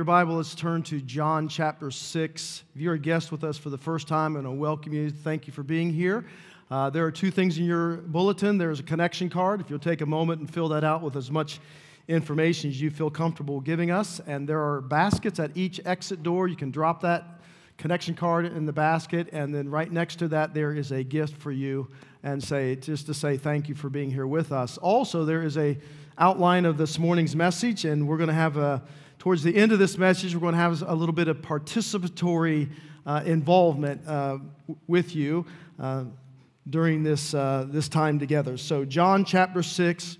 Your Bible, let's turn to John chapter 6. If you're a guest with us for the first time, I'm going to welcome you. Thank you for being here. Uh, there are two things in your bulletin there's a connection card. If you'll take a moment and fill that out with as much information as you feel comfortable giving us. And there are baskets at each exit door. You can drop that connection card in the basket. And then right next to that, there is a gift for you and say, just to say thank you for being here with us. Also, there is a outline of this morning's message, and we're going to have a towards the end of this message, we're going to have a little bit of participatory uh, involvement uh, with you uh, during this, uh, this time together. So, John chapter 6.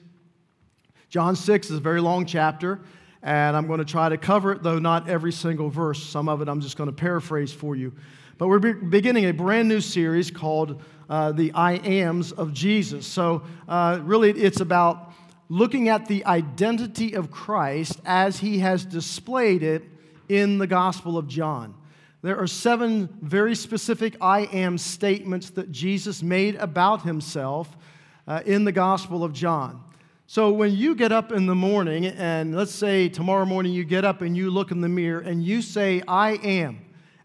John 6 is a very long chapter, and I'm going to try to cover it, though not every single verse. Some of it I'm just going to paraphrase for you. But we're be- beginning a brand new series called uh, The I Ams of Jesus. So, uh, really, it's about looking at the identity of Christ as he has displayed it in the Gospel of John. There are seven very specific I am statements that Jesus made about himself uh, in the Gospel of John. So when you get up in the morning, and let's say tomorrow morning you get up and you look in the mirror and you say, I am,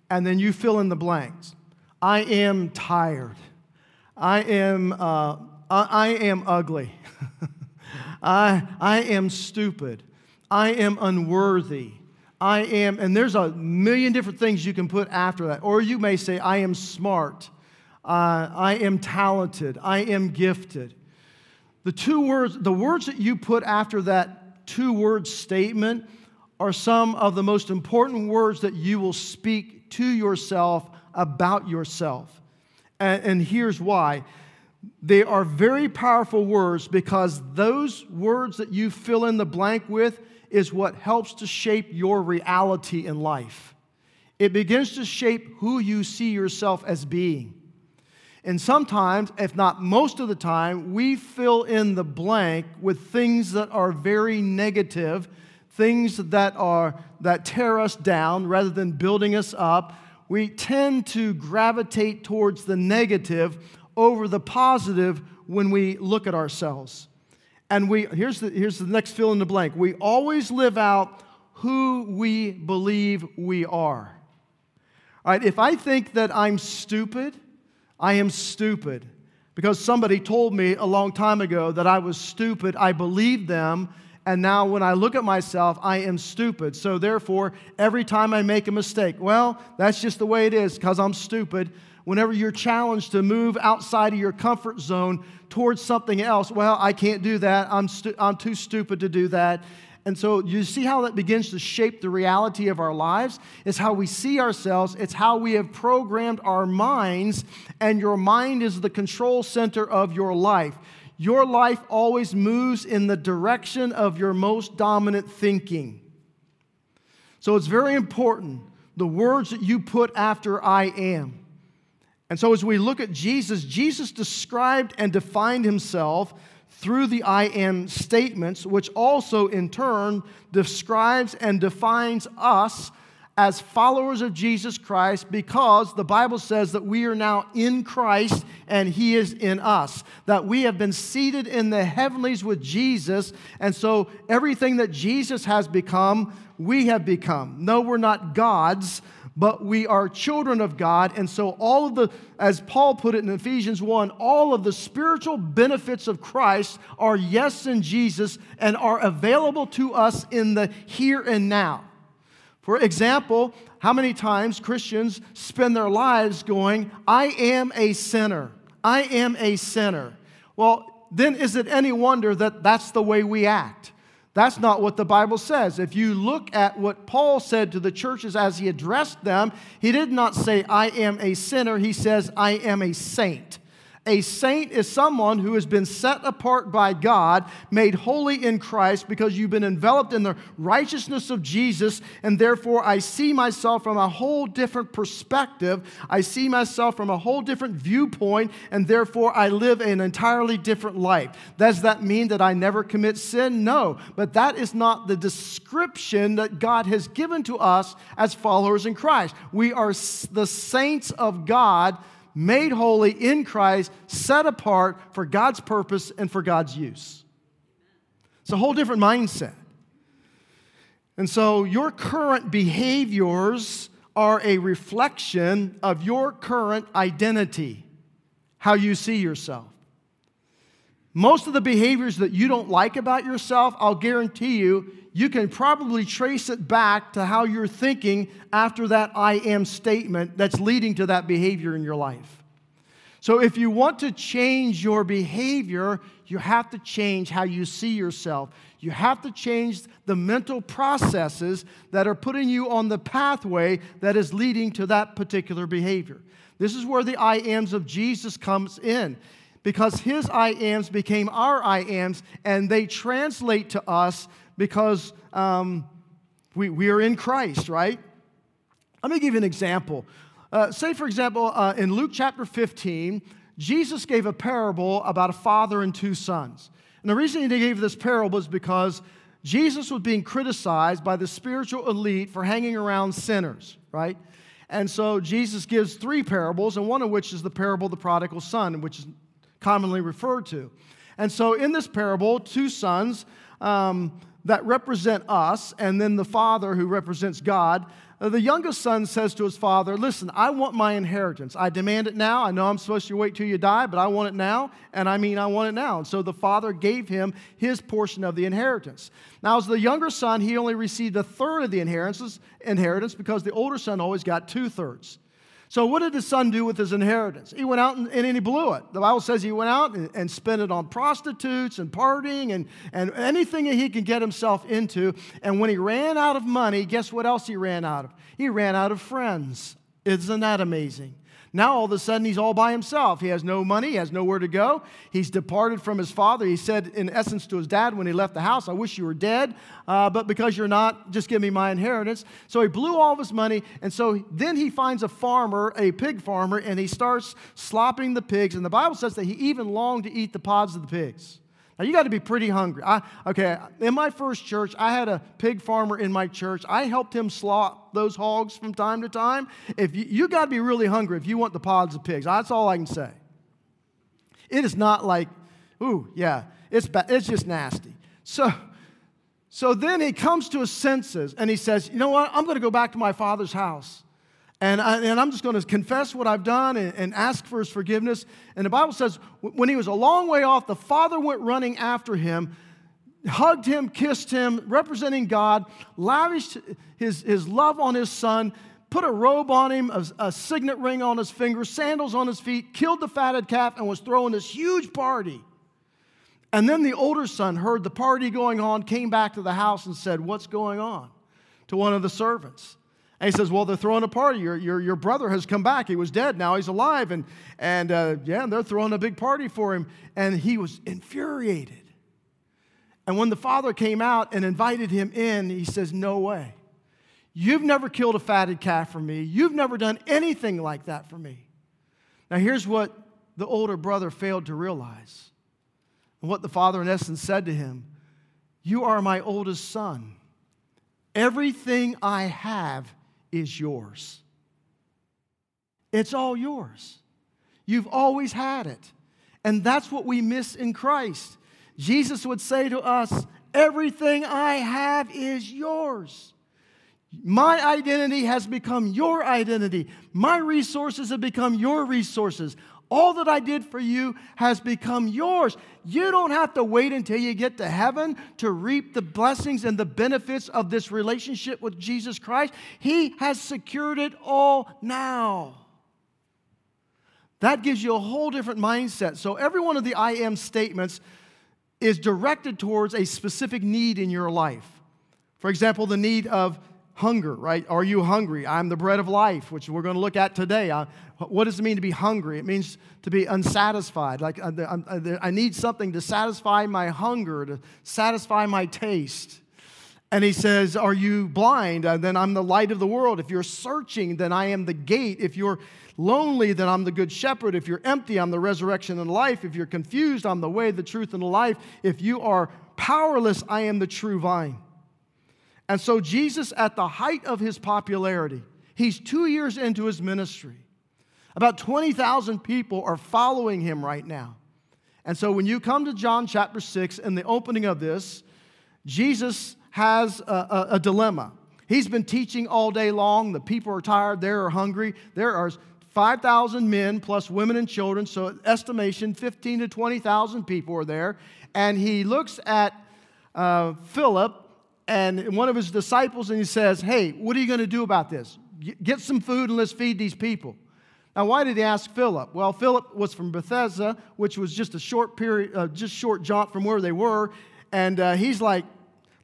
and then you fill in the blanks. I am tired. I am, uh, I, I am ugly. I, I am stupid. I am unworthy. I am, and there's a million different things you can put after that. Or you may say, I am smart. Uh, I am talented. I am gifted. The two words, the words that you put after that two word statement are some of the most important words that you will speak to yourself about yourself. And, and here's why they are very powerful words because those words that you fill in the blank with is what helps to shape your reality in life. It begins to shape who you see yourself as being. And sometimes, if not most of the time, we fill in the blank with things that are very negative, things that are that tear us down rather than building us up. We tend to gravitate towards the negative over the positive when we look at ourselves. And we, here's the, here's the next fill in the blank. We always live out who we believe we are. All right, if I think that I'm stupid, I am stupid. Because somebody told me a long time ago that I was stupid, I believed them, and now when I look at myself, I am stupid. So therefore, every time I make a mistake, well, that's just the way it is because I'm stupid whenever you're challenged to move outside of your comfort zone towards something else, well, I can't do that. I'm, stu- I'm too stupid to do that. And so you see how that begins to shape the reality of our lives? It's how we see ourselves, it's how we have programmed our minds, and your mind is the control center of your life. Your life always moves in the direction of your most dominant thinking. So it's very important the words that you put after I am. And so, as we look at Jesus, Jesus described and defined himself through the I am statements, which also in turn describes and defines us as followers of Jesus Christ because the Bible says that we are now in Christ and He is in us. That we have been seated in the heavenlies with Jesus, and so everything that Jesus has become, we have become. No, we're not gods, but we are children of God. And so, all of the, as Paul put it in Ephesians 1, all of the spiritual benefits of Christ are yes in Jesus and are available to us in the here and now. For example, how many times Christians spend their lives going, I am a sinner. I am a sinner. Well, then is it any wonder that that's the way we act? That's not what the Bible says. If you look at what Paul said to the churches as he addressed them, he did not say, I am a sinner. He says, I am a saint. A saint is someone who has been set apart by God, made holy in Christ because you've been enveloped in the righteousness of Jesus, and therefore I see myself from a whole different perspective. I see myself from a whole different viewpoint, and therefore I live an entirely different life. Does that mean that I never commit sin? No, but that is not the description that God has given to us as followers in Christ. We are the saints of God made holy in Christ, set apart for God's purpose and for God's use. It's a whole different mindset. And so your current behaviors are a reflection of your current identity, how you see yourself. Most of the behaviors that you don't like about yourself, I'll guarantee you, you can probably trace it back to how you're thinking after that I am statement that's leading to that behavior in your life. So, if you want to change your behavior, you have to change how you see yourself. You have to change the mental processes that are putting you on the pathway that is leading to that particular behavior. This is where the I ams of Jesus comes in because his I ams became our I ams and they translate to us because um, we, we are in Christ, right? Let me give you an example. Uh, say, for example, uh, in Luke chapter 15, Jesus gave a parable about a father and two sons. And the reason he gave this parable is because Jesus was being criticized by the spiritual elite for hanging around sinners, right? And so Jesus gives three parables, and one of which is the parable of the prodigal son, which is commonly referred to. And so in this parable, two sons, um, that represent us, and then the father who represents God. Uh, the youngest son says to his father, Listen, I want my inheritance. I demand it now. I know I'm supposed to wait till you die, but I want it now, and I mean I want it now. And so the father gave him his portion of the inheritance. Now, as the younger son, he only received a third of the inheritance, inheritance because the older son always got two thirds. So, what did his son do with his inheritance? He went out and, and he blew it. The Bible says he went out and, and, spent it on prostitutes and partying and, and anything that he could get himself into. And when he ran out of money, guess what else he ran out of? He ran out of friends. Isn't that amazing? Now all of a sudden he's all by himself. He has no money, he has nowhere to go. He's departed from his father. He said, in essence, to his dad when he left the house, I wish you were dead, uh, but because you're not, just give me my inheritance. So he blew all of his money, and so then he finds a farmer, a pig farmer, and he starts slopping the pigs. And the Bible says that he even longed to eat the pods of the pigs. Now, you got to be pretty hungry. I, okay, in my first church, I had a pig farmer in my church. I helped him slaught those hogs from time to time. If you, you got to be really hungry if you want the pods of pigs. That's all I can say. It is not like, ooh, yeah, it's, ba- it's just nasty. So, so then he comes to his senses and he says, you know what? I'm going to go back to my father's house. And, I, and I'm just going to confess what I've done and, and, ask for his forgiveness. And the Bible says, when he was a long way off, the father went running after him, hugged him, kissed him, representing God, lavished his, his love on his son, put a robe on him, a, a signet ring on his finger, sandals on his feet, killed the fatted calf, and was throwing this huge party. And then the older son heard the party going on, came back to the house and said, What's going on? to one of the servants. And he says, Well, they're throwing a party. Your, your, your brother has come back. He was dead. Now he's alive. And, and uh, yeah, they're throwing a big party for him. And he was infuriated. And when the father came out and invited him in, he says, No way. You've never killed a fatted calf for me. You've never done anything like that for me. Now, here's what the older brother failed to realize. And what the father, in essence, said to him You are my oldest son. Everything I have is yours. It's all yours. You've always had it. And that's what we miss in Christ. Jesus would say to us, Everything I have is yours. My identity has become your identity. My resources have become your resources. All that I did for you has become yours. You don't have to wait until you get to heaven to reap the blessings and the benefits of this relationship with Jesus Christ. He has secured it all now. That gives you a whole different mindset. So, every one of the I am statements is directed towards a specific need in your life. For example, the need of hunger, right? Are you hungry? I'm the bread of life, which we're going to look at today. Uh, what does it mean to be hungry? It means to be unsatisfied. Like uh, uh, I need something to satisfy my hunger, to satisfy my taste. And he says, Are you blind? And then I'm the light of the world. If you're searching, then I am the gate. If you're lonely, then I'm the good shepherd. If you're empty, I'm the resurrection and life. If you're confused, I'm the way, the truth, and the life. If you are powerless, I am the true vine. And so, Jesus, at the height of his popularity, he's two years into his ministry. About 20,000 people are following him right now. And so, when you come to John chapter 6 and the opening of this, Jesus has a, a, a dilemma. He's been teaching all day long. The people are tired. They are hungry. There are 5,000 men plus women and children, so estimation 15 to 20,000 people are there. And he looks at uh, Philip and one of his disciples and he says, Hey, what are you going to do about this? Get some food and let's feed these people. Now, why did he ask Philip? Well, Philip was from Bethsaida, which was just a short period, uh, just short jaunt from where they were. And uh, he's like,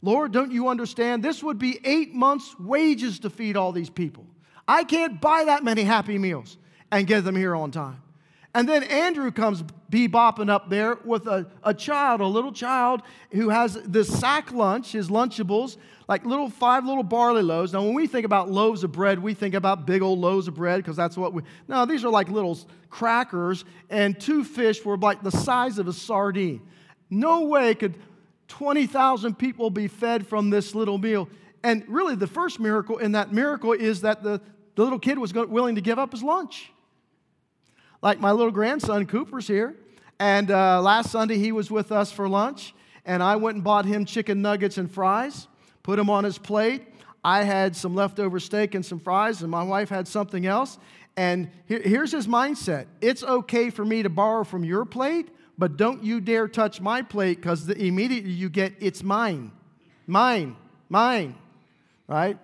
Lord, don't you understand? This would be eight months' wages to feed all these people. I can't buy that many Happy Meals and get them here on time. And then Andrew comes bebopping up there with a, a child, a little child who has this sack lunch, his Lunchables, like little five little barley loaves. Now, when we think about loaves of bread, we think about big old loaves of bread because that's what we. No, these are like little crackers, and two fish were like the size of a sardine. No way could 20,000 people be fed from this little meal. And really, the first miracle in that miracle is that the, the little kid was willing to give up his lunch. Like my little grandson, Cooper's here. And uh, last Sunday, he was with us for lunch. And I went and bought him chicken nuggets and fries, put them on his plate. I had some leftover steak and some fries, and my wife had something else. And here, here's his mindset it's okay for me to borrow from your plate, but don't you dare touch my plate because immediately you get, it's mine, mine, mine, right?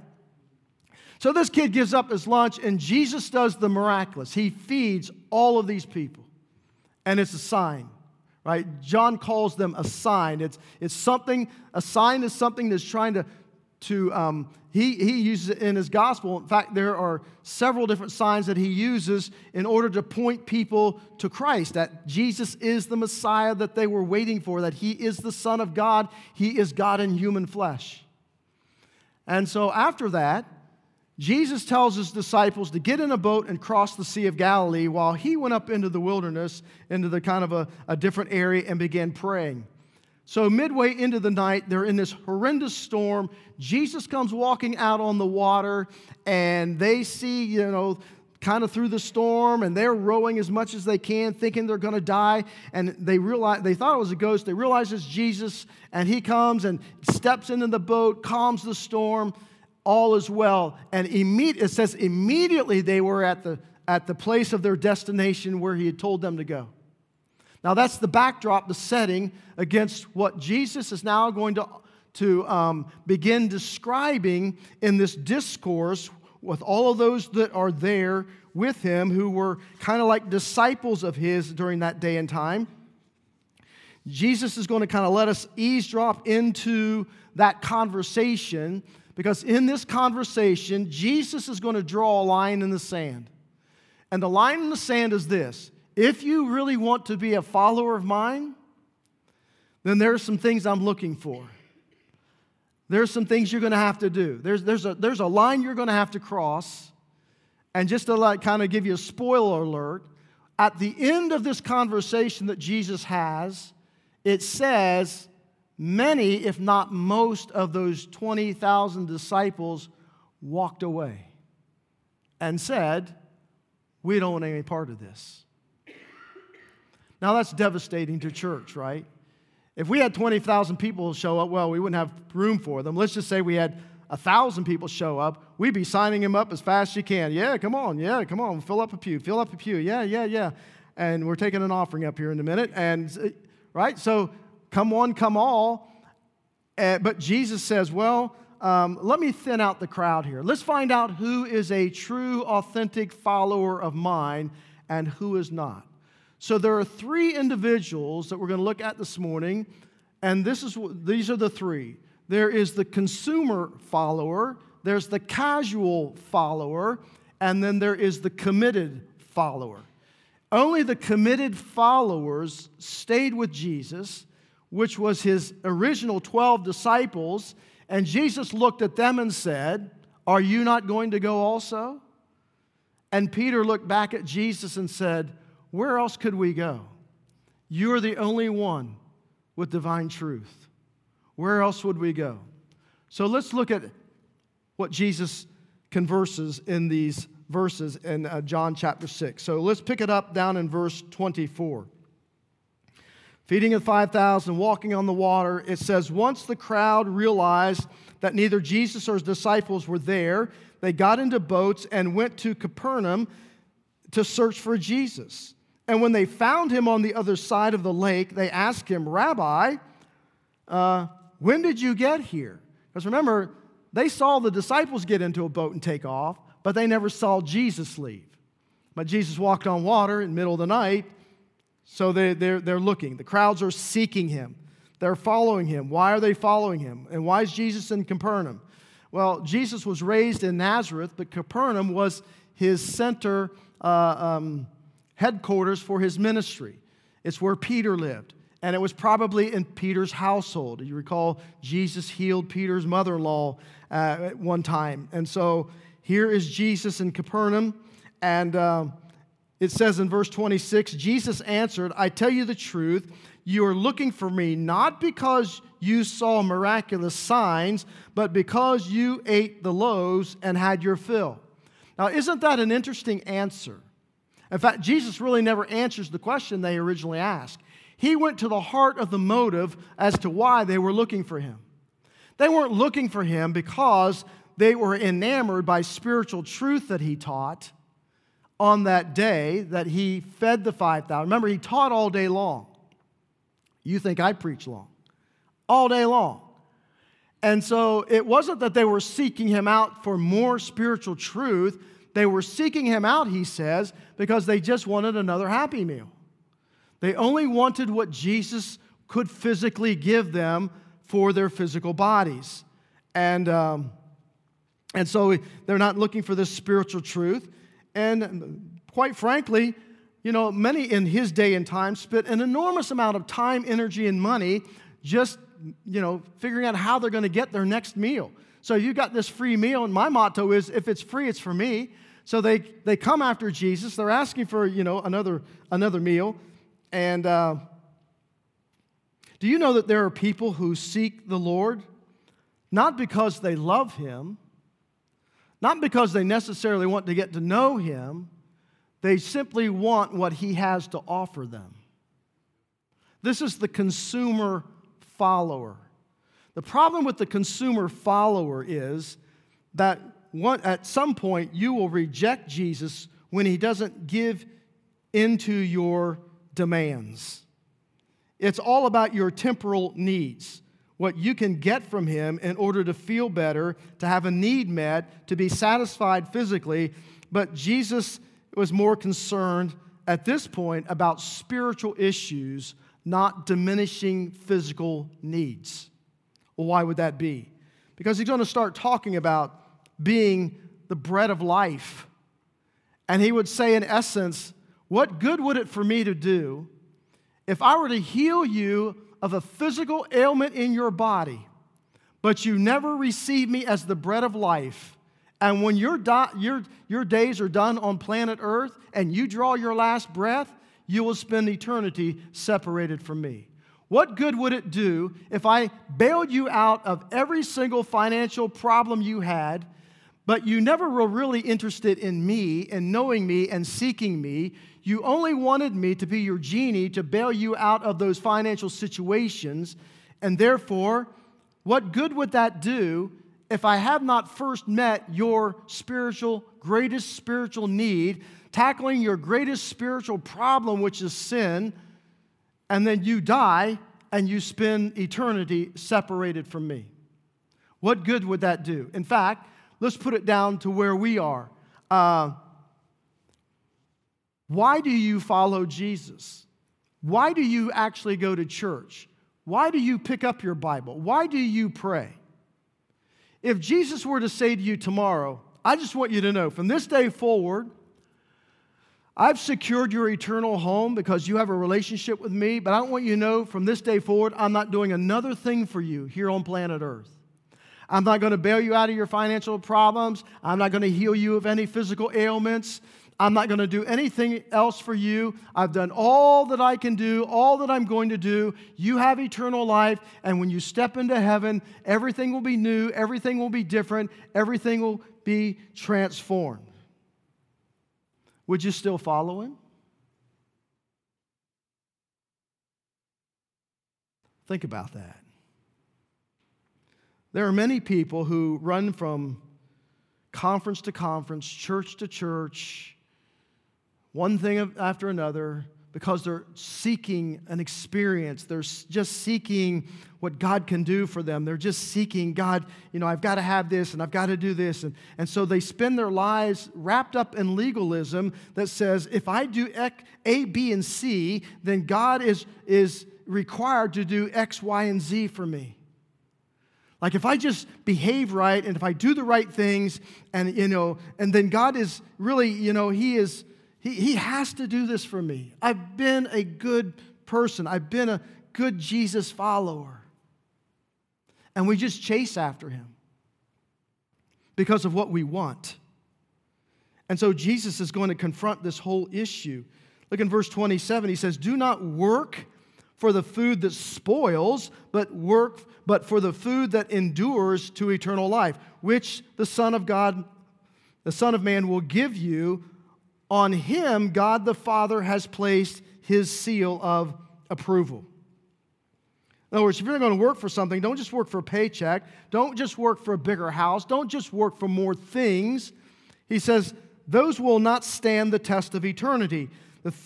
So this kid gives up his lunch, and Jesus does the miraculous. He feeds all of these people, and it's a sign. Right? John calls them a sign. It's, it's something, a sign is something that's trying to, to um, he, he uses it in his gospel. In fact, there are several different signs that he uses in order to point people to Christ that Jesus is the Messiah that they were waiting for, that he is the Son of God, he is God in human flesh. And so after that, Jesus tells his disciples to get in a boat and cross the Sea of Galilee while he went up into the wilderness, into the kind of a, a different area, and began praying. So, midway into the night, they're in this horrendous storm. Jesus comes walking out on the water, and they see, you know, kind of through the storm, and they're rowing as much as they can, thinking they're going to die. And they realize they thought it was a ghost. They realize it's Jesus, and he comes and steps into the boat, calms the storm. All is well. And imme- it says immediately they were at the at the place of their destination where he had told them to go. Now, that's the backdrop, the setting against what Jesus is now going to, to um, begin describing in this discourse with all of those that are there with him who were kind of like disciples of his during that day and time. Jesus is going to kind of let us eavesdrop into that conversation because in this conversation, Jesus is going to draw a line in the sand. And the line in the sand is this if you really want to be a follower of mine, then there are some things I'm looking for. There's some things you're going to have to do. There's, there's, a, there's a line you're going to have to cross. And just to like kind of give you a spoiler alert, at the end of this conversation that Jesus has, it says many, if not most, of those 20,000 disciples walked away and said, We don't want any part of this. Now, that's devastating to church, right? If we had 20,000 people show up, well, we wouldn't have room for them. Let's just say we had 1,000 people show up. We'd be signing them up as fast as you can. Yeah, come on. Yeah, come on. Fill up a pew. Fill up a pew. Yeah, yeah, yeah. And we're taking an offering up here in a minute. And, right? So, come one, come all. Uh, but Jesus says, well, um, let me thin out the crowd here. Let's find out who is a true, authentic follower of mine and who is not. So there are three individuals that we're going to look at this morning, and this is these are the three. There is the consumer follower, there's the casual follower, and then there is the committed follower. Only the committed followers stayed with Jesus, which was his original 12 disciples, and Jesus looked at them and said, Are you not going to go also? And Peter looked back at Jesus and said, where else could we go? You are the only one with divine truth. Where else would we go? So let's look at what Jesus converses in these verses in uh, John chapter 6. So let's pick it up down in verse 24. Feeding the 5,000, walking on the water. It says, Once the crowd realized that neither Jesus or his disciples were there, they got into boats and went to Capernaum to search for Jesus. And when they found him on the other side of the lake, they asked him, Rabbi, uh, when did you get here? Because remember, they saw the disciples get into a boat and take off, but they never saw Jesus leave. But Jesus walked on water in the middle of the night, so they, they're, they're looking. The crowds are seeking him. They're following him. Why are they following him? And why is Jesus in Capernaum? Well, Jesus was raised in Nazareth, but Capernaum was his center uh, um, headquarters for his ministry. It's where Peter lived. And it was probably in Peter's household. You recall Jesus healed Peter's mother in law uh, at one time. And so here is Jesus in Capernaum. And uh, it says in verse 26 Jesus answered, I tell you the truth. You are looking for me not because you saw miraculous signs, but because you ate the loaves and had your fill. Now, isn't that an interesting answer? In fact, Jesus really never answers the question they originally asked. He went to the heart of the motive as to why they were looking for him. They weren't looking for him because they were enamored by spiritual truth that he taught on that day that he fed the 5,000. Remember, he taught all day long. You think I preach long? All day long. And so it wasn't that they were seeking him out for more spiritual truth. They were seeking him out, he says, because they just wanted another happy meal. They only wanted what Jesus could physically give them for their physical bodies. And, um, and so they're not looking for this spiritual truth. And quite frankly, you know, many in his day and time spent an enormous amount of time, energy, and money just, you know, figuring out how they're going to get their next meal. So you got this free meal, and my motto is if it's free, it's for me. So they, they come after Jesus. They're asking for, you know, another, another meal. And uh, do you know that there are people who seek the Lord not because they love Him, not because they necessarily want to get to know Him, they simply want what He has to offer them. This is the consumer follower. The problem with the consumer follower is that one, at some point you will reject Jesus when he doesn't give into your demands. It's all about your temporal needs, what you can get from him in order to feel better, to have a need met, to be satisfied physically. But Jesus was more concerned at this point about spiritual issues, not diminishing physical needs. Well, why would that be? Because he's going to start talking about being the bread of life. And he would say, in essence, What good would it for me to do if I were to heal you of a physical ailment in your body, but you never receive me as the bread of life? And when your, your, your days are done on planet Earth and you draw your last breath, you will spend eternity separated from me. What good would it do if I bailed you out of every single financial problem you had but you never were really interested in me and knowing me and seeking me. You only wanted me to be your genie to bail you out of those financial situations. And therefore, what good would that do if I have not first met your spiritual, greatest spiritual need, tackling your greatest spiritual problem, which is sin, and then you die and you spend eternity separated from me? What good would that do? In fact, let's put it down to where we are. Uh, why do you follow Jesus? Why do you actually go to church? Why do you pick up your Bible? Why do you pray? If Jesus were to say to you tomorrow, I just want you to know from this day forward, I've secured your eternal home because you have a relationship with me, but I want you to know from this day forward, I'm not doing another thing for you here on planet Earth. I'm not going to bail you out of your financial problems. I'm not going to heal you of any physical ailments. I'm not going to do anything else for you. I've done all that I can do, all that I'm going to do. You have eternal life, and when you step into heaven, everything will be new, everything will be different, everything will be transformed. Would you still follow him? Think about that. There are many people who run from conference to conference, church to church, one thing after another, because they're seeking an experience. They're just seeking what God can do for them. They're just seeking, God, you know, I've got to have this and I've got to do this. And, and so they spend their lives wrapped up in legalism that says, if I do A, B, and C, then God is, is required to do X, Y, and Z for me. Like if I just behave right and if I do the right things and you know and then God is really, you know, he is he, he has to do this for me. I've been a good person, I've been a good Jesus follower. And we just chase after him because of what we want. And so Jesus is going to confront this whole issue. Look in verse 27, he says, Do not work for the food that spoils, but work but for the food that endures to eternal life, which the Son of God, the Son of Man will give you on him, God the Father has placed his seal of approval. In other words, if you're going to work for something, don't just work for a paycheck. Don't just work for a bigger house. Don't just work for more things. He says, those will not stand the test of eternity.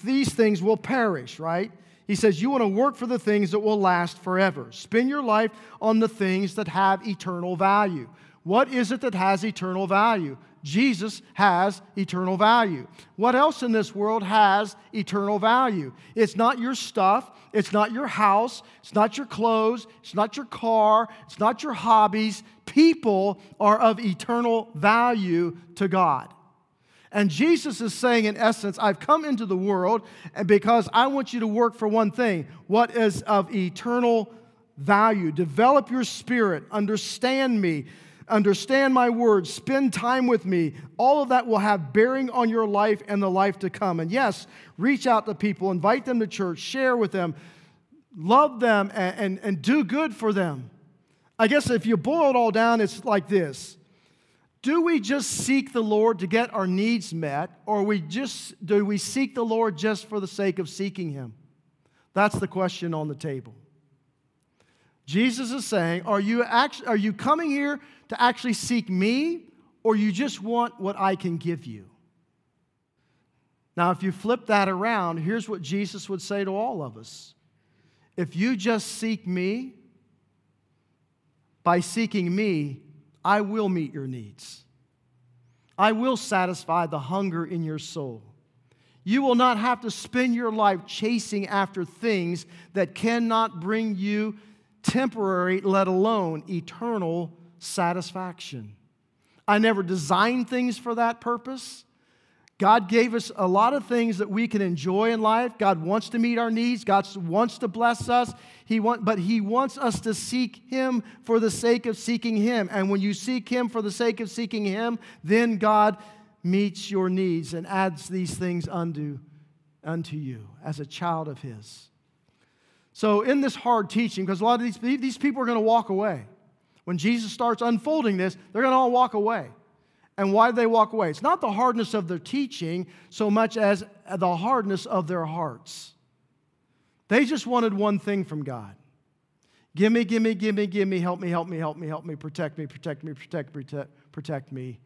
These things will perish, right? He says, You want to work for the things that will last forever. Spend your life on the things that have eternal value. What is it that has eternal value? Jesus has eternal value. What else in this world has eternal value? It's not your stuff, it's not your house, it's not your clothes, it's not your car, it's not your hobbies. People are of eternal value to God. And Jesus is saying, in essence, I've come into the world because I want you to work for one thing what is of eternal value. Develop your spirit, understand me understand my words, spend time with me. All of that will have bearing on your life and the life to come. And yes, reach out to people, invite them to church, share with them, love them, and, and, and do good for them. I guess if you boil it all down, it's like this. Do we just seek the Lord to get our needs met, or we just, do we seek the Lord just for the sake of seeking Him? That's the question on the table. Jesus is saying, Are you, actually, are you coming here to actually seek me, or you just want what I can give you? Now, if you flip that around, here's what Jesus would say to all of us If you just seek me, by seeking me, I will meet your needs. I will satisfy the hunger in your soul. You will not have to spend your life chasing after things that cannot bring you temporary, let alone eternal satisfaction. I never designed things for that purpose. God gave us a lot of things that we can enjoy in life. God wants to meet our needs. God wants to bless us. He want, but He wants us to seek Him for the sake of seeking Him. And when you seek Him for the sake of seeking Him, then God meets your needs and adds these things unto, unto you as a child of His. So, in this hard teaching, because a lot of these, these people are going to walk away. When Jesus starts unfolding this, they're going to all walk away. And why do they walk away? It's not the hardness of their teaching so much as the hardness of their hearts. They just wanted one thing from God Give me, give me, give me, give me, help me, help me, help me, help me, protect me, protect me, protect, protect, protect me.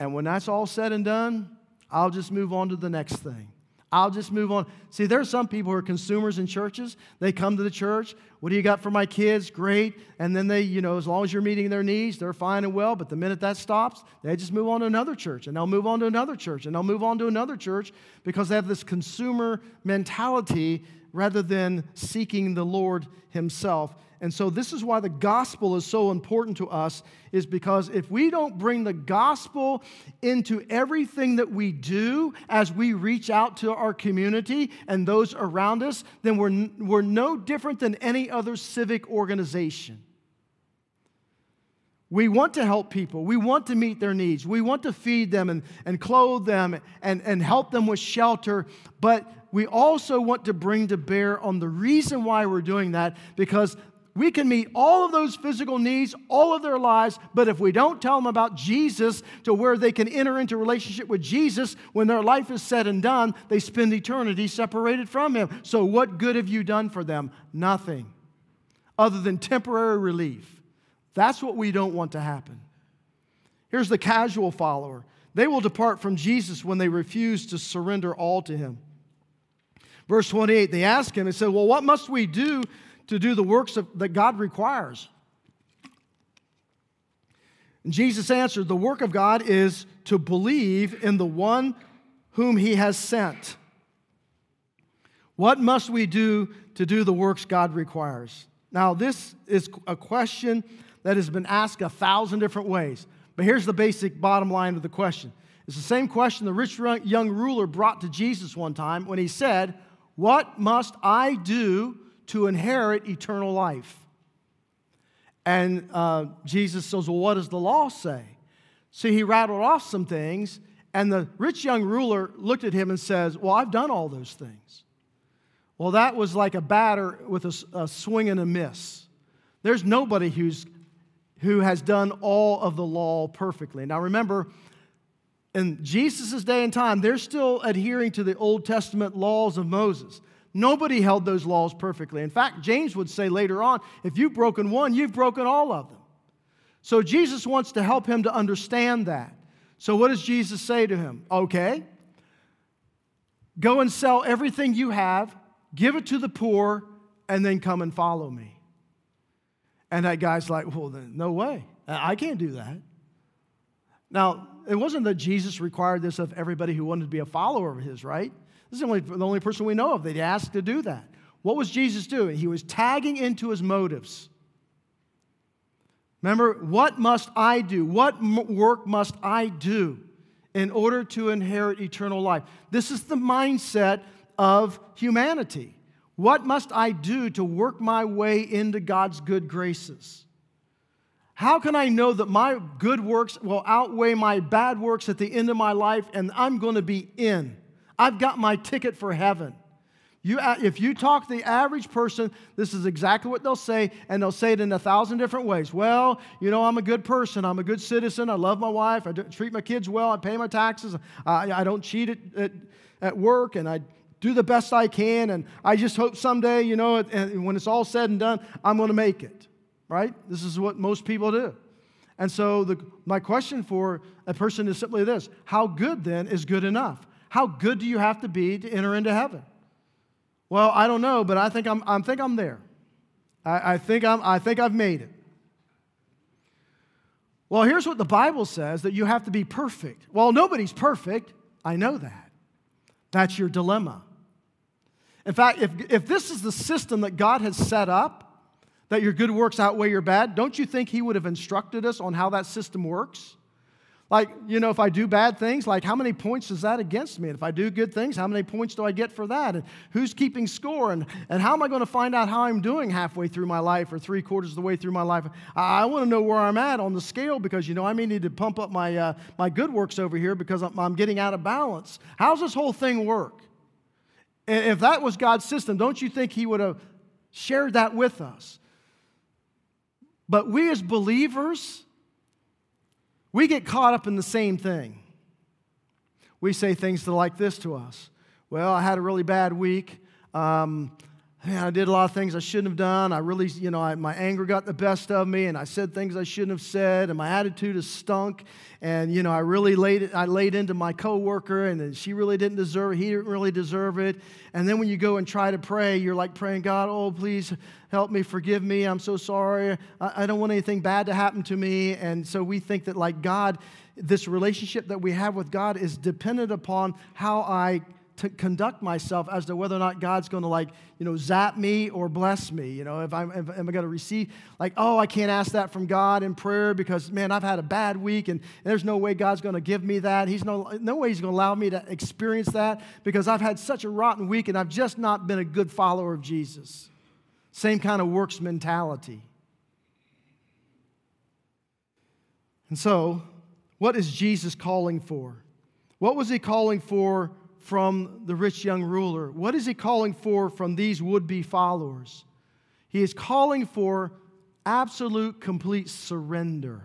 And when that's all said and done, I'll just move on to the next thing. I'll just move on. See, there are some people who are consumers in churches. They come to the church. What do you got for my kids? Great. And then they, you know, as long as you're meeting their needs, they're fine and well. But the minute that stops, they just move on to another church and they'll move on to another church and they'll move on to another church because they have this consumer mentality rather than seeking the Lord Himself. And so this is why the gospel is so important to us is because if we don't bring the gospel into everything that we do as we reach out to our community and those around us, then we're, we're no different than any other civic organization. We want to help people. We want to meet their needs. We want to feed them and, and clothe them and, and help them with shelter. But we also want to bring to bear on the reason why we're doing that because we can meet all of those physical needs all of their lives, but if we don't tell them about Jesus to where they can enter into relationship with Jesus when their life is said and done, they spend eternity separated from Him. So, what good have you done for them? Nothing. other than temporary relief. That's what we don't want to happen. Here's the casual follower they will depart from Jesus when they refuse to surrender all to him. Verse 28, they ask him and said, Well, what must we do to do the works of, that God requires? And Jesus answered, The work of God is to believe in the one whom he has sent. What must we do to do the works God requires? Now, this is a question that has been asked a thousand different ways. But here's the basic bottom line of the question it's the same question the rich young ruler brought to Jesus one time when he said, What must I do to inherit eternal life? And uh, Jesus says, Well, what does the law say? See, he rattled off some things, and the rich young ruler looked at him and says, Well, I've done all those things. Well, that was like a batter with a, a swing and a miss. There's nobody who's, who has done all of the law perfectly. Now, remember, in Jesus' day and time, they're still adhering to the Old Testament laws of Moses. Nobody held those laws perfectly. In fact, James would say later on if you've broken one, you've broken all of them. So Jesus wants to help him to understand that. So, what does Jesus say to him? Okay, go and sell everything you have, give it to the poor, and then come and follow me. And that guy's like, well, then, no way. I can't do that. Now, it wasn't that Jesus required this of everybody who wanted to be a follower of his, right? This is the only, the only person we know of that he asked to do that. What was Jesus doing? He was tagging into his motives. Remember, what must I do? What work must I do in order to inherit eternal life? This is the mindset of humanity. What must I do to work my way into God's good graces? How can I know that my good works will outweigh my bad works at the end of my life and I'm going to be in? I've got my ticket for heaven. You, uh, if you talk to the average person, this is exactly what they'll say, and they'll say it in a thousand different ways. Well, you know, I'm a good person. I'm a good citizen. I love my wife. I treat my kids well. I pay my taxes. I, I don't cheat at, at, at work, and I do the best I can, and I just hope someday, you know, when it's all said and done, I'm going to make it, right? This is what most people do. And so, the, my question for a person is simply this How good then is good enough? How good do you have to be to enter into heaven? Well, I don't know, but I think I'm, I think I'm there. I, I, think I'm, I think I've made it. Well, here's what the Bible says that you have to be perfect. Well, nobody's perfect. I know that. That's your dilemma. In fact, if, if this is the system that God has set up, that your good works outweigh your bad, don't you think He would have instructed us on how that system works? Like, you know, if I do bad things, like how many points is that against me? And if I do good things, how many points do I get for that? And who's keeping score? And, and how am I going to find out how I'm doing halfway through my life or three quarters of the way through my life? I, I want to know where I'm at on the scale because, you know, I may need to pump up my, uh, my good works over here because I'm, I'm getting out of balance. How's this whole thing work? If that was God's system, don't you think He would have shared that with us? But we as believers, we get caught up in the same thing. We say things like this to us Well, I had a really bad week. Um, man, I did a lot of things I shouldn't have done. I really, you know, I, my anger got the best of me, and I said things I shouldn't have said, and my attitude has stunk. And you know, I really laid I laid into my coworker, and she really didn't deserve it. He didn't really deserve it. And then when you go and try to pray, you're like praying, God, oh please help me, forgive me. I'm so sorry. I, I don't want anything bad to happen to me. And so we think that like God, this relationship that we have with God is dependent upon how I to conduct myself as to whether or not God's going to like, you know, zap me or bless me. You know, if I'm, if, am I going to receive, like, oh, I can't ask that from God in prayer because, man, I've had a bad week and there's no way God's going to give me that. He's no, no way He's going to allow me to experience that because I've had such a rotten week and I've just not been a good follower of Jesus. Same kind of works mentality. And so, what is Jesus calling for? What was He calling for from the rich young ruler? What is he calling for from these would be followers? He is calling for absolute, complete surrender.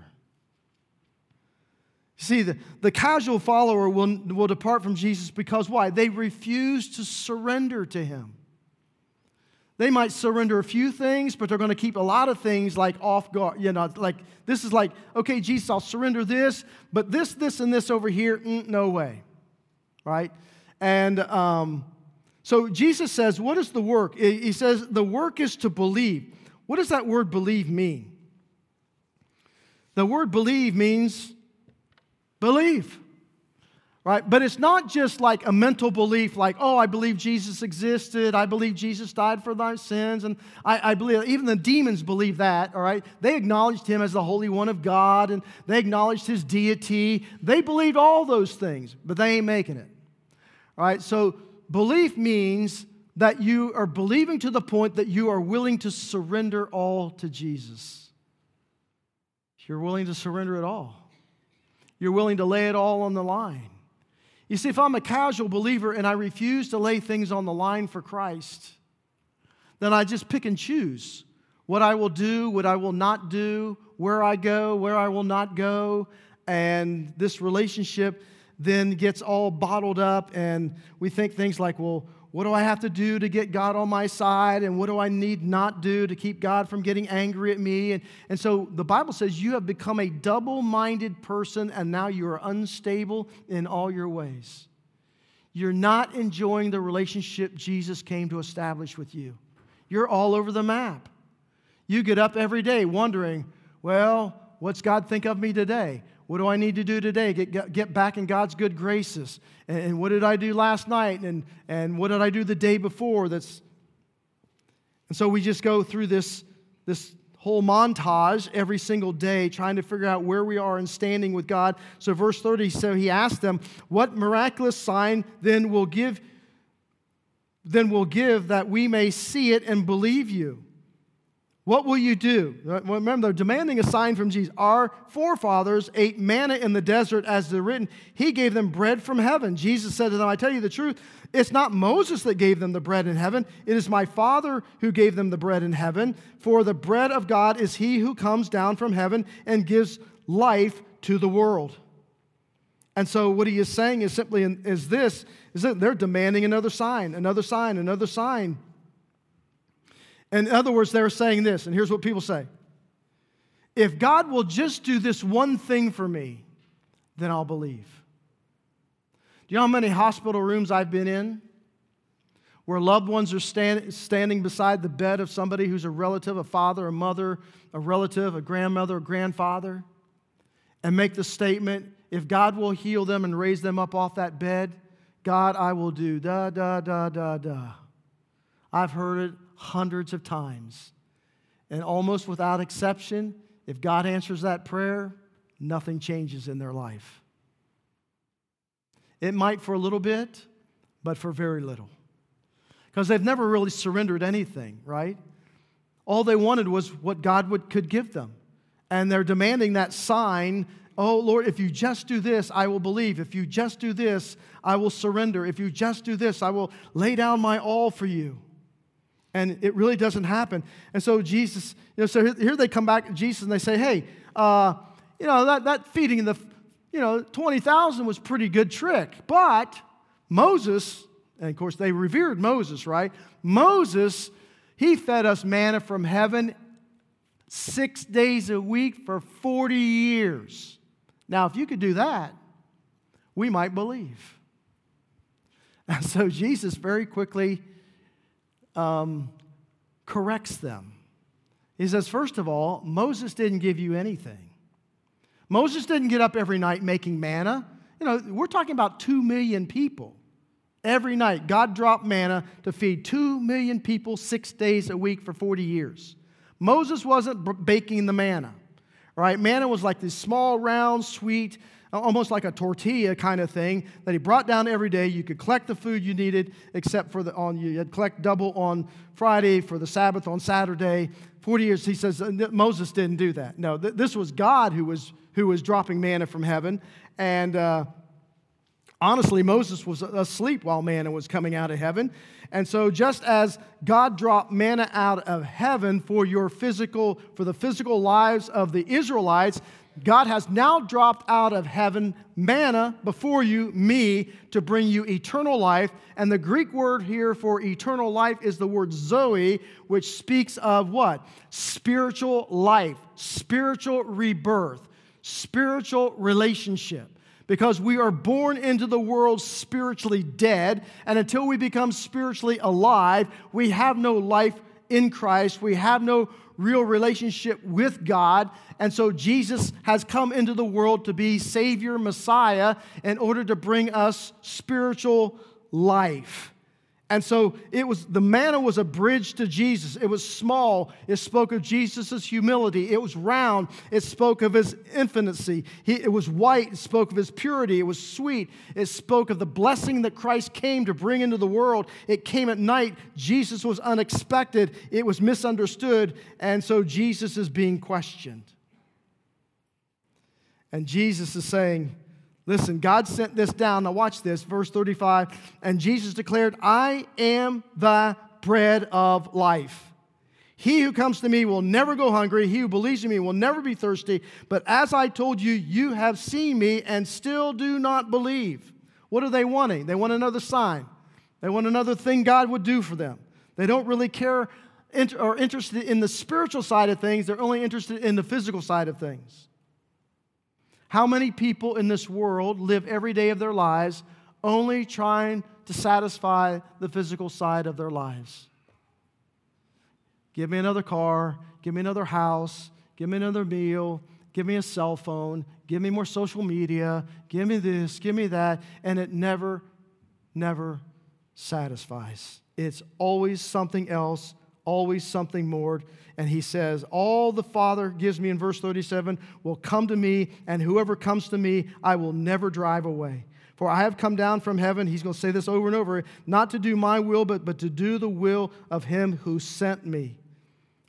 See, the, the casual follower will, will depart from Jesus because why? They refuse to surrender to him. they might surrender a few things, but they're going to keep a lot of things like off guard. You know, like this is like, okay, Jesus, I'll surrender this, but this, this, and this over here, mm, no way. Right? And um, so Jesus says, what is the work? He says, the work is to believe. What does that word believe mean? The word believe means believe right? But it's not just like a mental belief, like, oh, I believe Jesus existed, I believe Jesus died for thy sins, and I, I, believe, even the demons believe that, all right? They acknowledged him as the Holy One of God, and they acknowledged his deity. They believed all those things, but they ain't making it, all right? So belief means that you are believing to the point that you are willing to surrender all to Jesus. You're willing to surrender it all. You're willing to lay it all on the line. You see, if I'm a casual believer and I refuse to lay things on the line for Christ, then I just pick and choose what I will do, what I will not do, where I go, where I will not go. And this relationship then gets all bottled up, and we think things like, well, what do I have to do to get God on my side? And what do I need not do to keep God from getting angry at me? And, and so the Bible says you have become a double minded person and now you are unstable in all your ways. You're not enjoying the relationship Jesus came to establish with you. You're all over the map. You get up every day wondering, well, what's God think of me today? What do I need to do today? Get, get back in God's good graces. And, and what did I do last night? And, and what did I do the day before? That's, and so we just go through this, this whole montage every single day trying to figure out where we are in standing with God. So, verse 30, so he asked them, What miraculous sign then will give? Then will give that we may see it and believe you. What will you do? Uh, remember, they're demanding a sign from Jesus. Our forefathers ate manna in the desert as they're written. He gave them bread from heaven. Jesus said to them, I tell you the truth, it's not Moses that gave them the bread in heaven. It is my Father who gave them the bread in heaven. For the bread of God is he who comes down from heaven and gives life to the world. And so what he is saying is simply is this, is that they're demanding another sign, another sign, another sign. In other words, they're saying this, and here's what people say If God will just do this one thing for me, then I'll believe. Do you know how many hospital rooms I've been in where loved ones are stand, standing beside the bed of somebody who's a relative, a father, a mother, a relative, a grandmother, a grandfather, and make the statement if God will heal them and raise them up off that bed, God, I will do da, da, da, da, da. I've heard it hundreds of times. And almost without exception, if God answers that prayer, nothing changes in their life. It might for a little bit, but for very little. Because they've never really surrendered anything, right? All they wanted was what God would, could give them. And they're demanding that sign oh, Lord, if you just do this, I will believe. If you just do this, I will surrender. If you just do this, I will lay down my all for you. And it really doesn't happen. And so Jesus, you know, so here they come back to Jesus and they say, hey, uh, you know, that, that feeding the, you know, 20,000 was pretty good trick. But Moses, and of course they revered Moses, right? Moses, he fed us manna from heaven six days a week for 40 years. Now, if you could do that, we might believe. And so Jesus very quickly um, corrects them. He says, first of all, Moses didn't give you anything. Moses didn't get up every night making manna. You know, we're talking about two million people. Every night, God dropped manna to feed two million people six days a week for 40 years. Moses wasn't baking the manna, right? Manna was like this small, round, sweet, almost like a tortilla kind of thing that he brought down every day. You could collect the food you needed, except for the on you had collect double on Friday for the Sabbath on Saturday. Forty years, he says Moses didn't do that. No, th- this was God who was who was dropping manna from heaven, and. Uh, honestly, Moses was asleep while manna was coming out of heaven. And so, just as God dropped manna out of heaven for your physical, for the physical lives of the Israelites, God has now dropped out of heaven manna before you, me, to bring you eternal life. And the Greek word here for eternal life is the word zoe, which speaks of what? Spiritual life, spiritual rebirth, spiritual relationship. Because we are born into the world spiritually dead, and until we become spiritually alive, we have no life in Christ. We have no real relationship with God. And so Jesus has come into the world to be Savior, Messiah, in order to bring us spiritual life. And so it was the manna was a bridge to Jesus. It was small. It spoke of Jesus' humility. It was round. It spoke of his infinity. He, it was white. It spoke of his purity. It was sweet. It spoke of the blessing that Christ came to bring into the world. It came at night. Jesus was unexpected. It was misunderstood. And so Jesus is being questioned. And Jesus is saying, Listen, God sent this down. Now, watch this, verse 35. And Jesus declared, I am the bread of life. He who comes to me will never go hungry. He who believes in me will never be thirsty. But as I told you, you have seen me and still do not believe. What are they wanting? They want another sign. They want another thing God would do for them. They don't really care or interested in the spiritual side of things. They're only interested in the physical side of things. How many people in this world live every day of their lives only trying to satisfy the physical side of their lives? Give me another car, give me another house, give me another meal, give me a cell phone, give me more social media, give me this, give me that, and it never, never satisfies. It's always something else, always something more. And he says, All the Father gives me in verse 37 will come to me, and whoever comes to me, I will never drive away. For I have come down from heaven, he's going to say this over and over, not to do my will, but, but to do the will of him who sent me.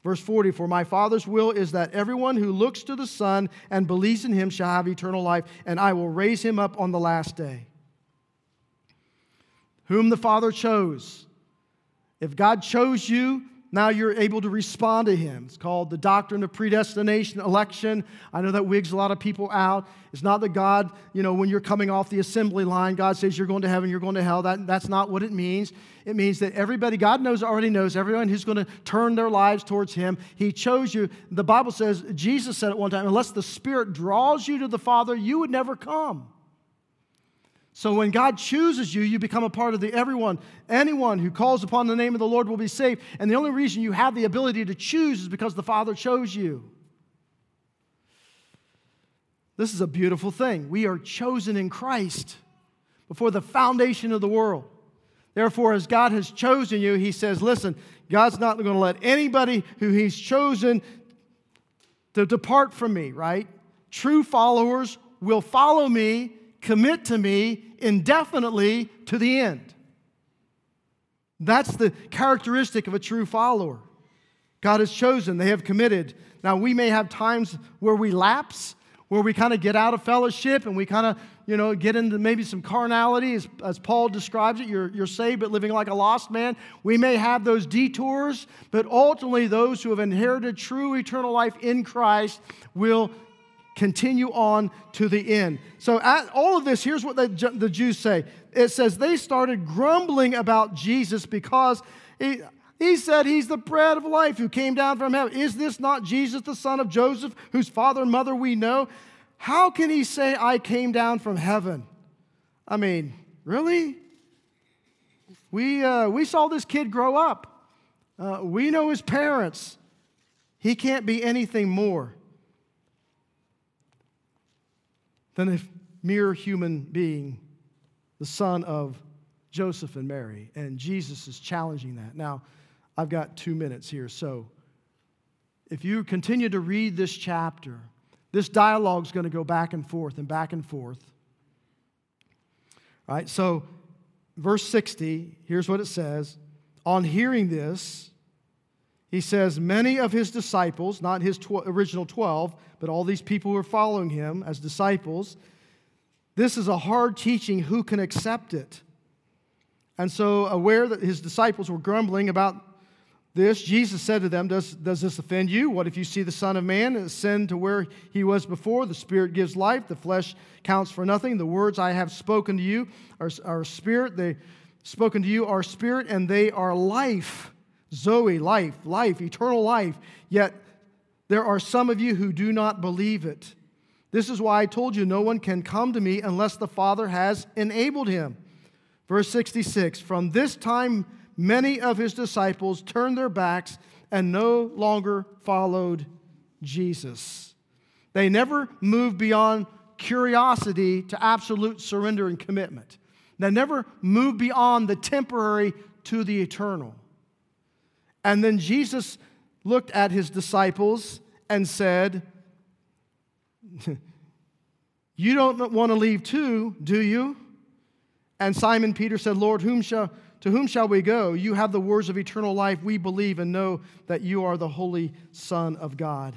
Verse 40 For my Father's will is that everyone who looks to the Son and believes in him shall have eternal life, and I will raise him up on the last day. Whom the Father chose. If God chose you, now you're able to respond to him. It's called the doctrine of predestination, election. I know that wigs a lot of people out. It's not that God, you know, when you're coming off the assembly line, God says you're going to heaven, you're going to hell. That, that's not what it means. It means that everybody, God knows, already knows, everyone who's going to turn their lives towards him. He chose you. The Bible says, Jesus said at one time, unless the Spirit draws you to the Father, you would never come. So when God chooses you, you become a part of the everyone. Anyone who calls upon the name of the Lord will be saved. And the only reason you have the ability to choose is because the Father chose you. This is a beautiful thing. We are chosen in Christ before the foundation of the world. Therefore, as God has chosen you, He says, listen, God's not going to let anybody who He's chosen to depart from me, right? True followers will follow me commit to me indefinitely to the end. That's the characteristic of a true follower. God has chosen, they have committed. Now, we may have times where we lapse, where we kind of get out of fellowship and we kind of, you know, get into maybe some carnality, as, as Paul describes it. You're, you're saved, but living like a lost man. We may have those detours, but ultimately, those who have inherited true eternal life in Christ will continue on to the end. So, at all of this, here's what the, the Jews say it says they started grumbling about Jesus because he, he said he's the bread of life who came down from heaven. Is this not Jesus, the son of Joseph, whose father and mother we know? How can he say, I came down from heaven? I mean, really? We, uh, we saw this kid grow up. Uh, we know his parents. He can't be anything more. Than a mere human being, the son of Joseph and Mary. And Jesus is challenging that. Now, I've got two minutes here, so if you continue to read this chapter, this dialogue is going to go back and forth and back and forth. All right, so verse 60, here's what it says. On hearing this, he says, Many of his disciples, not his tw- original 12, but all these people who are following him as disciples, this is a hard teaching. Who can accept it? And so, aware that his disciples were grumbling about this, Jesus said to them, does, does this offend you? What if you see the Son of Man ascend to where he was before? The Spirit gives life, the flesh counts for nothing. The words I have spoken to you are, are spirit. They spoken to you are spirit, and they are life. Zoe, life, life, eternal life. Yet there are some of you who do not believe it. This is why I told you no one can come to me unless the Father has enabled him. Verse 66 From this time, many of his disciples turned their backs and no longer followed Jesus. They never moved beyond curiosity to absolute surrender and commitment. They never moved beyond the temporary to the eternal. And then Jesus looked at his disciples and said, You don't want to leave too, do you? And Simon Peter said, Lord, whom shall to whom shall we go? You have the words of eternal life. We believe and know that you are the Holy Son of God.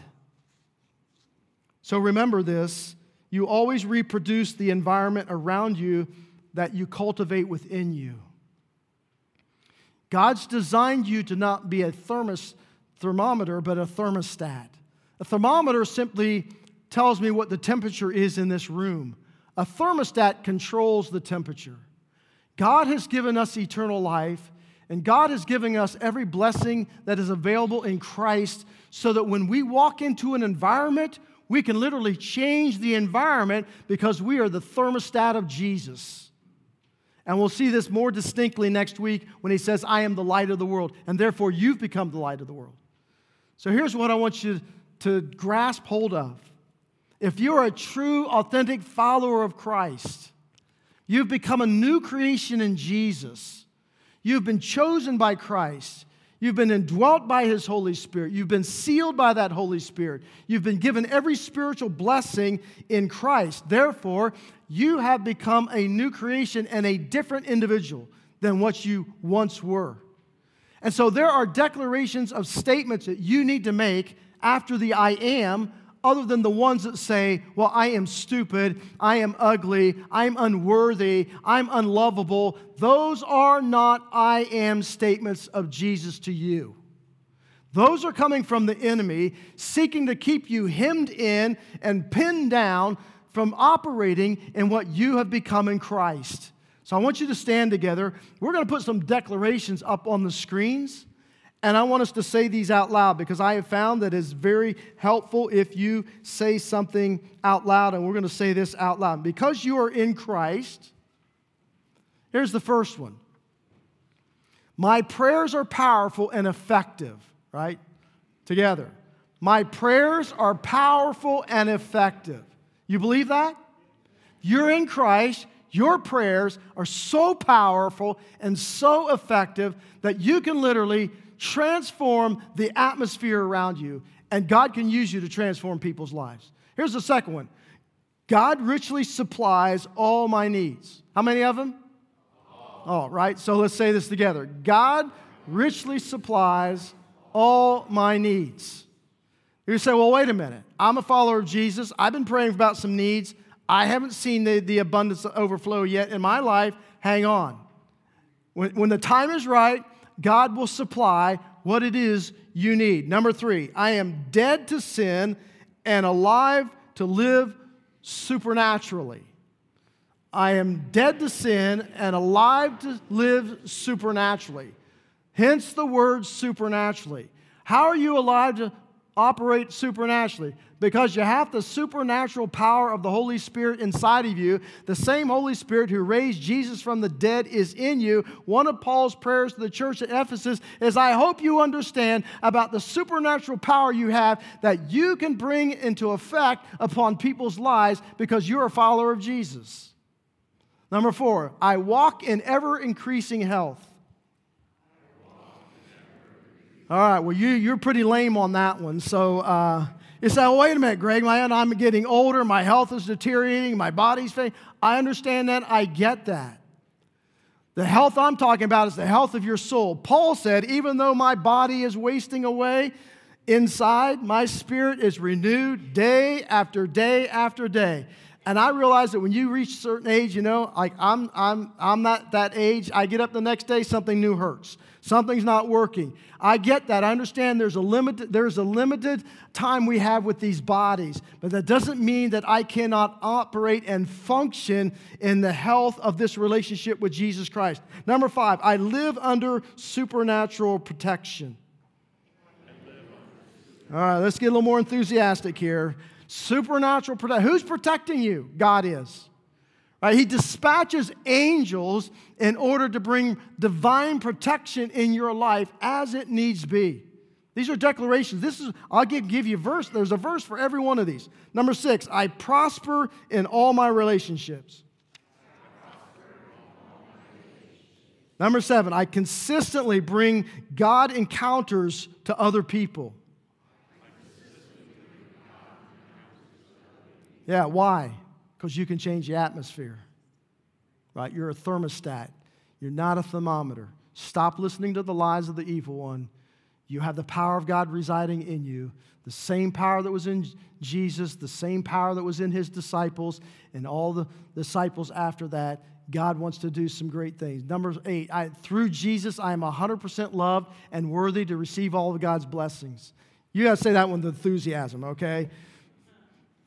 So remember this you always reproduce the environment around you that you cultivate within you. God's designed you to not be a thermos, thermometer, but a thermostat. A thermometer simply tells me what the temperature is in this room. A thermostat controls the temperature. God has given us eternal life, and God is giving us every blessing that is available in Christ so that when we walk into an environment, we can literally change the environment because we are the thermostat of Jesus. And we'll see this more distinctly next week when he says, I am the light of the world, and therefore you've become the light of the world. So here's what I want you to grasp hold of. If you're a true, authentic follower of Christ, You've become a new creation in Jesus. You've been chosen by Christ. You've been indwelt by His Holy Spirit. You've been sealed by that Holy Spirit. You've been given every spiritual blessing in Christ. Therefore, you have become a new creation and a different individual than what you once were. And so there are declarations of statements that you need to make after the I am other than the ones that say, Well, I am stupid, I am ugly, I'm unworthy, I'm unlovable. Those are not I am statements of Jesus to you. Those are coming from the enemy seeking to keep you hemmed in and pinned down from operating in what you have become in Christ. So I want you to stand together. We're going to put some declarations up on the screens. And I want us to say these out loud because I have found that it's very helpful if you say something out loud. And we're going to say this out loud. Because you are in Christ, here's the first one My prayers are powerful and effective, right? Together. My prayers are powerful and effective. You believe that? You're in Christ. Your prayers are so powerful and so effective that you can literally transform the atmosphere around you, and God can use you to transform people's lives. Here's the second one God richly supplies all my needs. How many of them? All right, so let's say this together God richly supplies all my needs. You say, well, wait a minute. I'm a follower of Jesus. I've been praying about some needs. I haven't seen the, the abundance overflow yet in my life. Hang on. When, when the time is right, God will supply what it is you need. Number three, I am dead to sin and alive to live supernaturally. I am dead to sin and alive to live supernaturally. Hence the word supernaturally. How are you alive to operate supernaturally? because you have the supernatural power of the Holy Spirit inside of you. The same Holy Spirit who raised Jesus from the dead is in you. One of Paul's prayers to the church at Ephesus is I hope you understand about the supernatural power you have that you can bring into effect upon people's lives because you're a follower of Jesus. Number four, I walk in ever increasing health. All right, well, you, you're pretty lame on that one. So, uh, you say, wait a minute, Greg, my, I'm getting older, my health is deteriorating, my body's failing. I understand that, I get that. The health I'm talking about is the health of your soul. Paul said, even though my body is wasting away, inside my spirit is renewed day after day after day. And I realize that when you reach a certain age, you know, like I'm, I'm, I'm not that age. I get up the next day, something new hurts. Something's not working. I get that. I understand there's a limited, there's a limited time we have with these bodies, but that doesn't mean that I cannot operate and function in the health of this relationship with Jesus Christ. Number five, I live under supernatural protection. All right, let's get a little more enthusiastic here. Supernatural protection. Who's protecting you? God is. Right? He dispatches angels in order to bring divine protection in your life as it needs be. These are declarations. This is, I'll give, give you verse. There's a verse for every one of these. Number six, I prosper in all my relationships. Number seven, I consistently bring God encounters to other people. Yeah, why? Because you can change the atmosphere, right? You're a thermostat, you're not a thermometer. Stop listening to the lies of the evil one. You have the power of God residing in you, the same power that was in Jesus, the same power that was in his disciples, and all the disciples after that. God wants to do some great things. Number eight, I, through Jesus, I am 100% loved and worthy to receive all of God's blessings. You got to say that with enthusiasm, okay?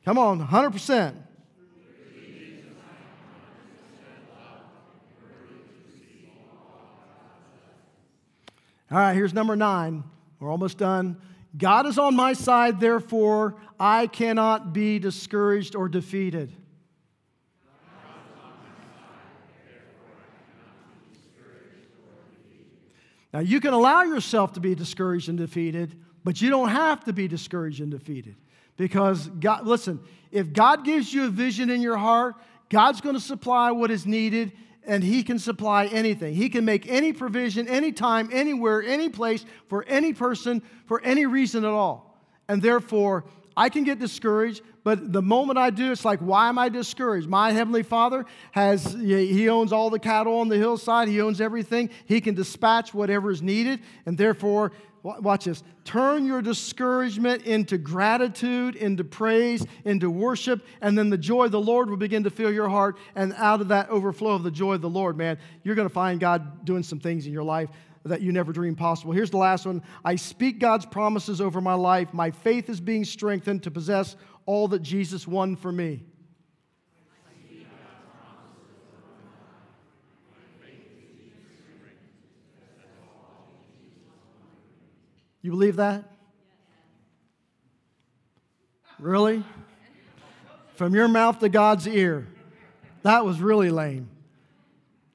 Come on, 100%. All right, here's number nine. We're almost done. God is on my side, therefore I cannot be discouraged or defeated. Now, you can allow yourself to be discouraged and defeated, but you don't have to be discouraged and defeated. Because God, listen, if God gives you a vision in your heart, God's going to supply what is needed and He can supply anything. He can make any provision, anytime, anywhere, any place, for any person, for any reason at all. And therefore, I can get discouraged, but the moment I do, it's like, why am I discouraged? My Heavenly Father has, He owns all the cattle on the hillside, He owns everything. He can dispatch whatever is needed, and therefore, Watch this. Turn your discouragement into gratitude, into praise, into worship, and then the joy of the Lord will begin to fill your heart. And out of that overflow of the joy of the Lord, man, you're going to find God doing some things in your life that you never dreamed possible. Here's the last one I speak God's promises over my life. My faith is being strengthened to possess all that Jesus won for me. You believe that? Really? From your mouth to God's ear. That was really lame.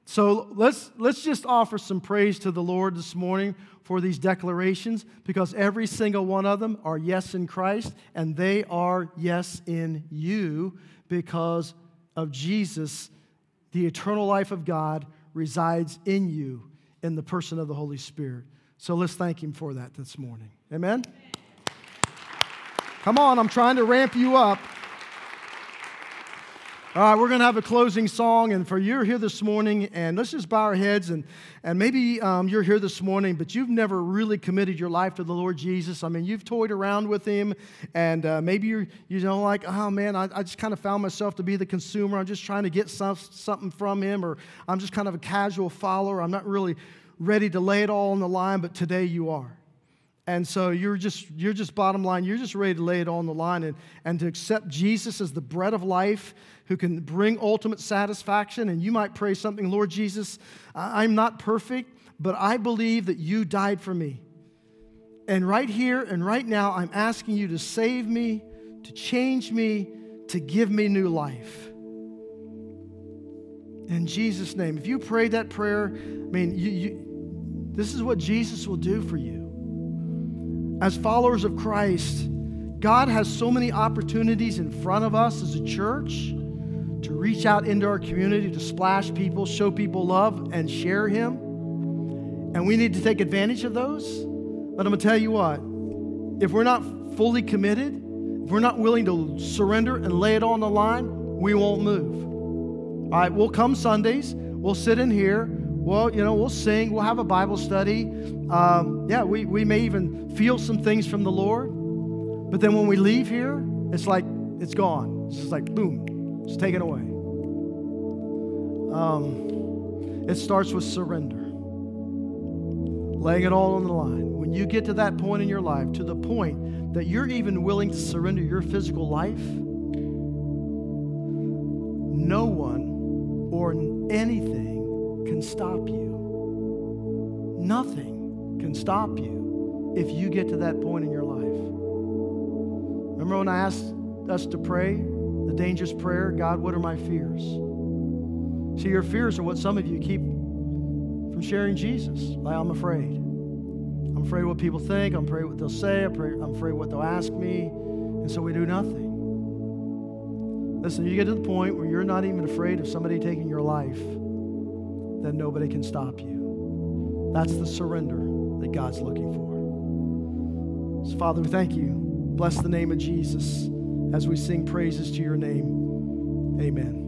So let's, let's just offer some praise to the Lord this morning for these declarations because every single one of them are yes in Christ and they are yes in you because of Jesus. The eternal life of God resides in you in the person of the Holy Spirit. So let's thank Him for that this morning. Amen? Come on, I'm trying to ramp you up. All right, we're going to have a closing song. And for you're here this morning, and let's just bow our heads. And, and maybe um, you're here this morning, but you've never really committed your life to the Lord Jesus. I mean, you've toyed around with Him, and uh, maybe you're, you know, like, oh man, I, I just kind of found myself to be the consumer. I'm just trying to get some, something from Him, or I'm just kind of a casual follower. I'm not really ready to lay it all on the line, but today you are. And so you're just, you're just bottom line, you're just ready to lay it all on the line and, and to accept Jesus as the bread of life who can bring ultimate satisfaction. And you might pray something, Lord Jesus, I'm not perfect, but I believe that you died for me. And right here and right now, I'm asking you to save me, to change me, to give me new life. In Jesus' name. If you prayed that prayer, I mean, you, you, this is what Jesus will do for you. As followers of Christ, God has so many opportunities in front of us as a church to reach out into our community, to splash people, show people love, and share Him. And we need to take advantage of those. But I'm going to tell you what if we're not fully committed, if we're not willing to surrender and lay it on the line, we won't move. All right, we'll come Sundays. We'll sit in here. Well, you know, we'll sing. We'll have a Bible study. Um, yeah, we, we may even feel some things from the Lord. But then when we leave here, it's like it's gone. It's just like boom. it's taken away. Um, it starts with surrender, laying it all on the line. When you get to that point in your life, to the point that you're even willing to surrender your physical life, no one or anything can stop you. Nothing can stop you if you get to that point in your life. Remember when I asked us to pray the dangerous prayer God, what are my fears? See, your fears are what some of you keep from sharing Jesus. Like, I'm afraid. I'm afraid what people think. I'm afraid what they'll say. I'm afraid, I'm afraid what they'll ask me. And so we do nothing. Listen, you get to the point where you're not even afraid of somebody taking your life, then nobody can stop you. That's the surrender that God's looking for. So, Father, we thank you. Bless the name of Jesus as we sing praises to your name. Amen.